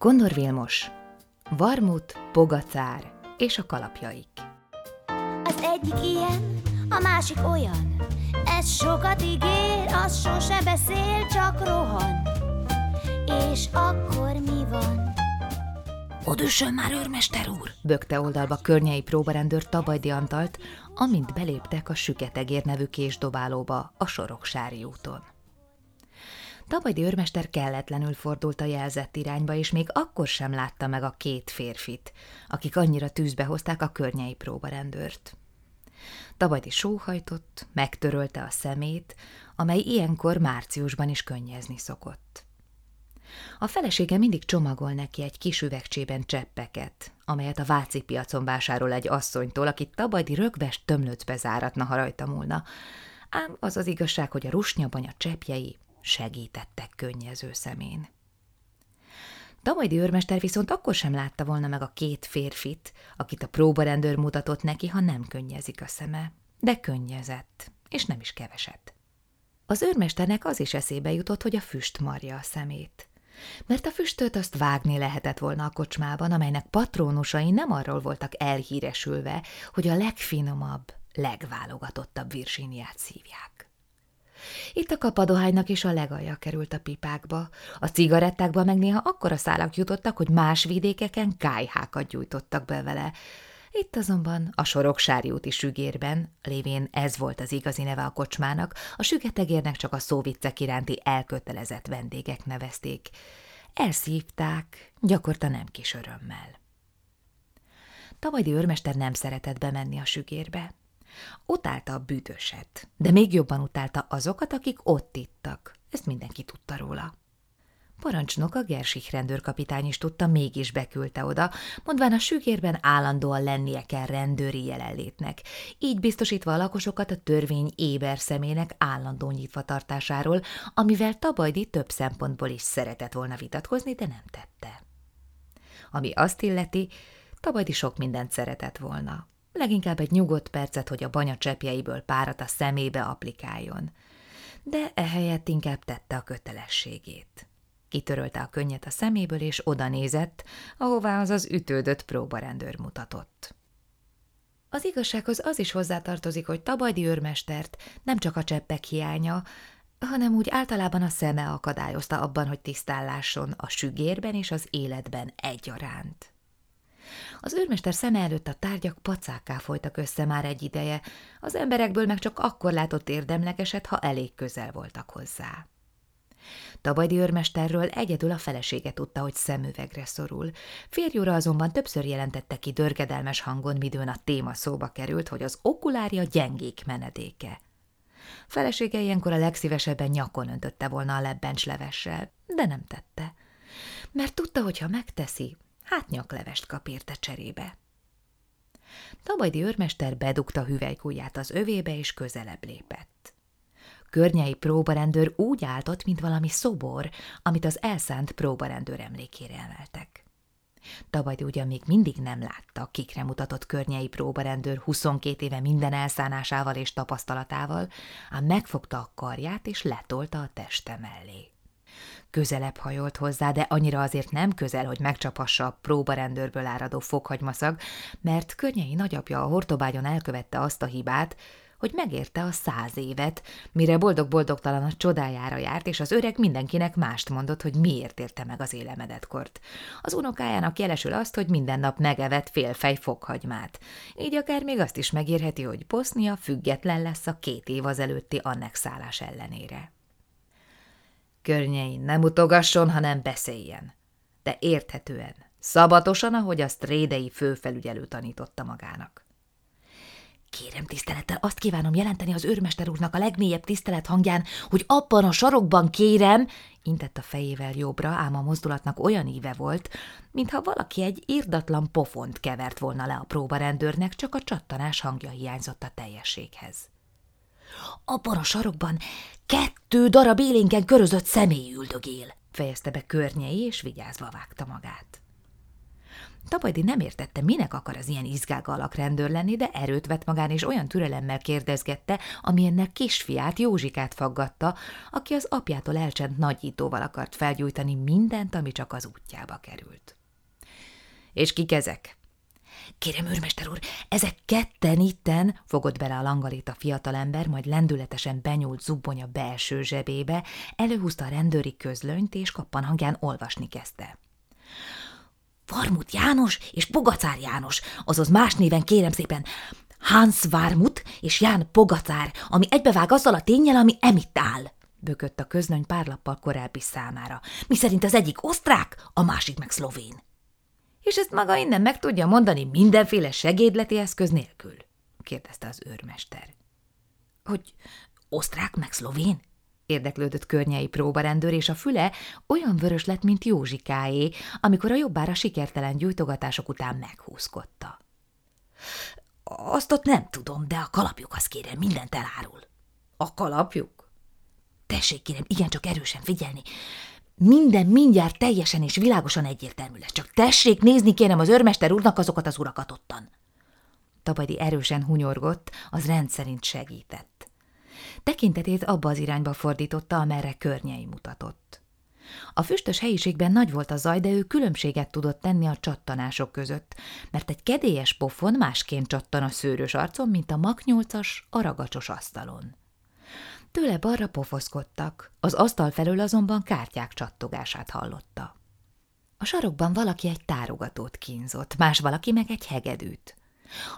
Kondor Vilmos, Varmut, Pogacár és a kalapjaik. Az egyik ilyen, a másik olyan. Ez sokat ígér, az sose beszél, csak rohan. És akkor mi van? Odüssön már, őrmester úr! Bökte oldalba környei próbarendőr Tabajdi Antalt, amint beléptek a Süketegér nevű késdobálóba a Soroksári úton. Tabajdi őrmester kelletlenül fordult a jelzett irányba, és még akkor sem látta meg a két férfit, akik annyira tűzbe hozták a környei próbarendőrt. Tabajdi sóhajtott, megtörölte a szemét, amely ilyenkor márciusban is könnyezni szokott. A felesége mindig csomagol neki egy kis üvegcsében cseppeket, amelyet a Váci piacon vásárol egy asszonytól, akit Tabajdi rögves tömlöcbe záratna, ha rajta múlna. Ám az az igazság, hogy a rusnyabanya cseppjei segítettek könnyező szemén. Tabajdi őrmester viszont akkor sem látta volna meg a két férfit, akit a próbarendőr mutatott neki, ha nem könnyezik a szeme. De könnyezett, és nem is keveset. Az őrmesternek az is eszébe jutott, hogy a füst marja a szemét. Mert a füstöt azt vágni lehetett volna a kocsmában, amelynek patrónusai nem arról voltak elhíresülve, hogy a legfinomabb, legválogatottabb Virginiát szívják. Itt a kapadohánynak is a legalja került a pipákba, a cigarettákba meg néha akkora szálak jutottak, hogy más vidékeken kájhákat gyújtottak be vele. Itt azonban a Soroksári úti sügérben, lévén ez volt az igazi neve a kocsmának, a sügetegérnek csak a szóviccek iránti elkötelezett vendégek nevezték. Elszívták, gyakorta nem kis örömmel. Tavajdi őrmester nem szeretett bemenni a sügérbe. Utálta a büdöset, de még jobban utálta azokat, akik ott ittak. Ezt mindenki tudta róla. Parancsnok a Gersich rendőrkapitány is tudta, mégis beküldte oda, mondván a sügérben állandóan lennie kell rendőri jelenlétnek, így biztosítva a lakosokat a törvény éber szemének állandó nyitva tartásáról, amivel Tabajdi több szempontból is szeretett volna vitatkozni, de nem tette. Ami azt illeti, Tabajdi sok mindent szeretett volna leginkább egy nyugodt percet, hogy a banya cseppjeiből párat a szemébe applikáljon. De ehelyett inkább tette a kötelességét. Kitörölte a könnyet a szeméből, és oda nézett, ahová az az ütődött próbarendőr mutatott. Az igazsághoz az is hozzátartozik, hogy Tabajdi őrmestert nem csak a cseppek hiánya, hanem úgy általában a szeme akadályozta abban, hogy tisztállásson a sügérben és az életben egyaránt. Az őrmester szeme előtt a tárgyak pacákká folytak össze már egy ideje, az emberekből meg csak akkor látott érdemlegeset, ha elég közel voltak hozzá. Tabajdi őrmesterről egyedül a felesége tudta, hogy szemüvegre szorul. Férjúra azonban többször jelentette ki dörgedelmes hangon, midőn a téma szóba került, hogy az okulárja gyengék menedéke. Felesége ilyenkor a legszívesebben nyakon öntötte volna a lebbencs levessel, de nem tette. Mert tudta, hogy ha megteszi, hát nyaklevest kap érte cserébe. Tabajdi őrmester bedugta hüvelykújját az övébe, és közelebb lépett. Környei próbarendőr úgy álltott, mint valami szobor, amit az elszánt próbarendőr emlékére emeltek. Tabajdi ugyan még mindig nem látta, kikre mutatott környei próbarendőr 22 éve minden elszánásával és tapasztalatával, ám megfogta a karját és letolta a teste mellé. Közelebb hajolt hozzá, de annyira azért nem közel, hogy megcsapassa a próbarendőrből áradó fokhagymaszag, mert környei nagyapja a hortobágyon elkövette azt a hibát, hogy megérte a száz évet, mire boldog-boldogtalan a csodájára járt, és az öreg mindenkinek mást mondott, hogy miért érte meg az élemedetkort. Az unokájának jelesül azt, hogy minden nap megevett félfej fokhagymát. Így akár még azt is megérheti, hogy Bosznia független lesz a két év az előtti annexálás ellenére. Környein nem utogasson, hanem beszéljen. De érthetően, szabatosan, ahogy azt Rédei főfelügyelő tanította magának. Kérem tisztelettel, azt kívánom jelenteni az őrmester úrnak a legmélyebb tisztelet hangján, hogy abban a sarokban kérem, intett a fejével jobbra, ám a mozdulatnak olyan íve volt, mintha valaki egy irdatlan pofont kevert volna le a próbarendőrnek, csak a csattanás hangja hiányzott a teljességhez. Abban a sarokban kettő darab élénken körözött személy üldögél, fejezte be környei, és vigyázva vágta magát. Tabajdi nem értette, minek akar az ilyen izgága alak rendőr lenni, de erőt vett magán, és olyan türelemmel kérdezgette, amilyennek kisfiát, Józsikát faggatta, aki az apjától elcsent nagyítóval akart felgyújtani mindent, ami csak az útjába került. És kik ezek? Kérem, őrmester úr, ezek ketten itten, fogott bele a langalét a fiatalember, majd lendületesen benyúlt zubbonya belső zsebébe, előhúzta a rendőri közlönyt, és kappan hangján olvasni kezdte. Varmut János és Pogacár János, azaz más néven kérem szépen, Hans Varmut és Ján Pogacár, ami egybevág azzal a tényel, ami emitt áll bökött a közlöny pár lappal korábbi számára, Mi szerint az egyik osztrák, a másik meg szlovén. És ezt maga innen meg tudja mondani mindenféle segédleti eszköz nélkül? kérdezte az őrmester. Hogy osztrák meg szlovén? érdeklődött környei próbarendőr, és a füle olyan vörös lett, mint Józsikáé, amikor a jobbára sikertelen gyújtogatások után meghúzkodta. Azt ott nem tudom, de a kalapjuk azt kérem, mindent elárul. A kalapjuk? Tessék, kérem, igencsak erősen figyelni. Minden mindjárt teljesen és világosan egyértelmű lesz. Csak tessék nézni, kérem az őrmester úrnak azokat az urakat ottan. Tabadi erősen hunyorgott, az rendszerint segített. Tekintetét abba az irányba fordította, amerre környei mutatott. A füstös helyiségben nagy volt a zaj, de ő különbséget tudott tenni a csattanások között, mert egy kedélyes pofon másként csattan a szőrös arcon, mint a maknyolcas, a asztalon. Tőle balra pofoszkodtak, az asztal felől azonban kártyák csattogását hallotta. A sarokban valaki egy tárogatót kínzott, más valaki meg egy hegedűt.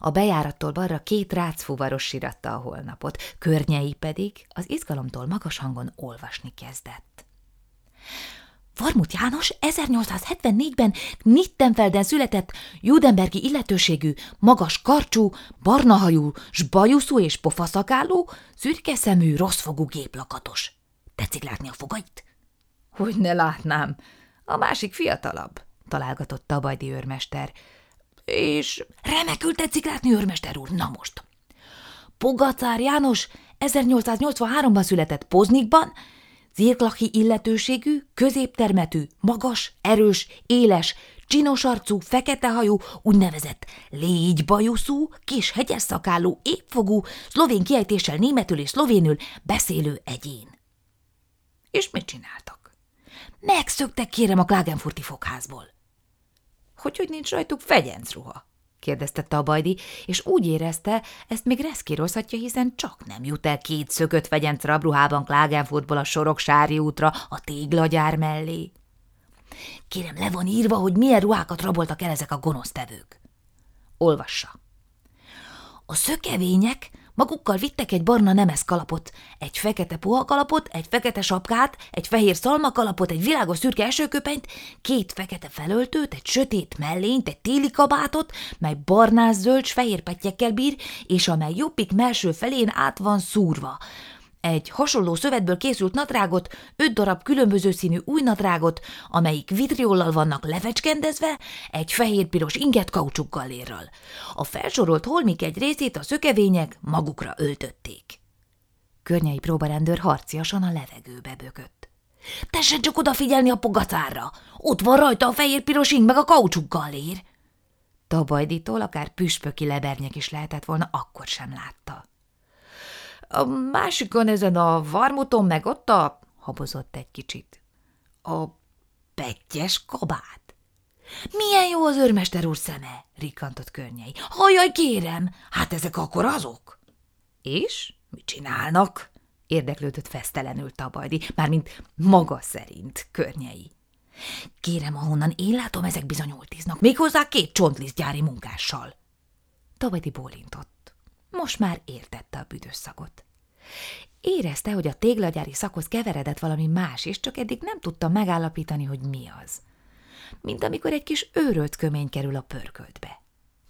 A bejárattól balra két rácfuvaros siratta a holnapot, környei pedig az izgalomtól magas hangon olvasni kezdett. Varmut János 1874-ben Nittenfelden született, judenbergi illetőségű, magas karcsú, barnahajú, zsbajuszú és pofaszakáló, szürke szemű, rosszfogú géplakatos. Tetszik látni a fogait? Hogy ne látnám. A másik fiatalabb, találgatott Tabajdi őrmester. És remekül tetszik látni, őrmester úr, na most. Pogacár János 1883-ban született Poznikban, Zirklachi illetőségű, középtermetű, magas, erős, éles, csinos arcú, fekete hajú, úgynevezett légybajuszú, kis hegyes szakállú, épfogú, szlovén kiejtéssel németül és szlovénül beszélő egyén. És mit csináltak? Megszöktek kérem a Klagenfurti fogházból. Hogy, hogy nincs rajtuk fegyencruha? Kérdezte Tabajdi, és úgy érezte, ezt még reszkírozhatja, hiszen csak nem jut el két szökött fegyenc rabruhában Klagenfurtból a Soroksári útra a téglagyár mellé. Kérem, le van írva, hogy milyen ruhákat raboltak el ezek a gonosztevők. Olvassa. A szökevények Magukkal vittek egy barna nemes kalapot, egy fekete kalapot, egy fekete sapkát, egy fehér kalapot, egy világos szürke esőköpenyt, két fekete felöltőt, egy sötét mellényt, egy téli kabátot, mely barnás-zöld fehér pettyekkel bír, és amely jobbik melső felén át van szúrva egy hasonló szövetből készült nadrágot, öt darab különböző színű új nadrágot, amelyik vitriollal vannak levecskendezve, egy fehér-piros inget kaucsukgallérral. A felsorolt holmik egy részét a szökevények magukra öltötték. Környei próbarendőr harciasan a levegőbe bökött. Tessen csak odafigyelni a pogacárra! Ott van rajta a fehér-piros ing meg a kaucsukgallér! Tabajditól akár püspöki lebernyek is lehetett volna, akkor sem látta. A másikon ezen a varmuton meg ott a... habozott egy kicsit. A pettyes kabát. Milyen jó az őrmester úr szeme, rikantott környei. Hajaj, kérem, hát ezek akkor azok. És mit csinálnak? érdeklődött fesztelenül Tabajdi, mármint maga szerint környei. Kérem, ahonnan én látom, ezek bizony ultiznak, méghozzá két csontlisztgyári munkással. Tabajdi bólintott. Most már értette a büdös szagot. Érezte, hogy a téglagyári szakhoz keveredett valami más, és csak eddig nem tudta megállapítani, hogy mi az. Mint amikor egy kis őrölt kömény kerül a pörköltbe.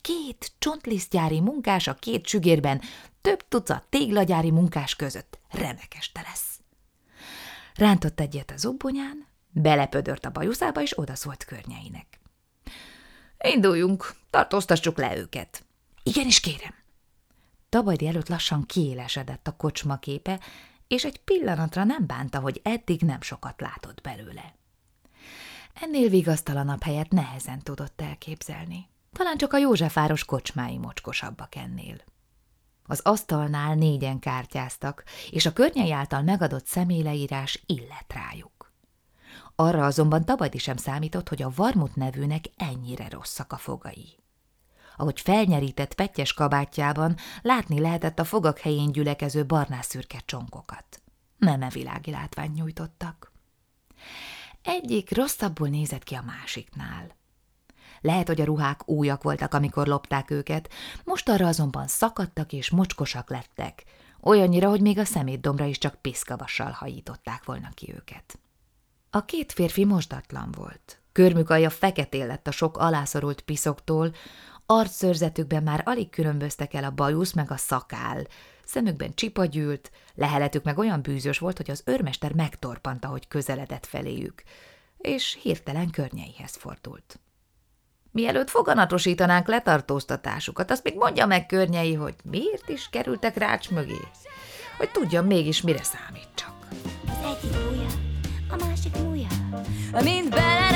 Két csontlisztgyári munkás a két sügérben, több tucat téglagyári munkás között. Remekeste lesz. Rántott egyet az ubbonyán, belepödört a bajuszába, és odaszólt környeinek. Induljunk, tartóztassuk le őket. Igenis, kérem. Tabajdi előtt lassan kiélesedett a kocsma képe, és egy pillanatra nem bánta, hogy eddig nem sokat látott belőle. Ennél vigasztalanabb helyet nehezen tudott elképzelni. Talán csak a Józsefáros kocsmái mocskosabbak ennél. Az asztalnál négyen kártyáztak, és a környei által megadott személyleírás illet rájuk. Arra azonban Tabajdi sem számított, hogy a Varmut nevűnek ennyire rosszak a fogai. Ahogy felnyerített petyes kabátjában látni lehetett a fogak helyén gyülekező barnászürke csonkokat. Meme világi látvány nyújtottak. Egyik rosszabbul nézett ki a másiknál. Lehet, hogy a ruhák újak voltak, amikor lopták őket, most arra azonban szakadtak és mocskosak lettek, olyannyira, hogy még a szemétdomra is csak piszkavassal hajították volna ki őket. A két férfi mosdatlan volt. Körmük alja feketén lett a sok alászorult piszoktól, arcszörzetükben már alig különböztek el a bajusz meg a szakál, szemükben csipa gyűlt, leheletük meg olyan bűzös volt, hogy az őrmester megtorpant, ahogy közeledett feléjük, és hirtelen környeihez fordult. Mielőtt foganatosítanánk letartóztatásukat, azt még mondja meg környei, hogy miért is kerültek rács mögé, hogy tudjam mégis, mire számít csak. Az egyik újja, a másik újja, mind bele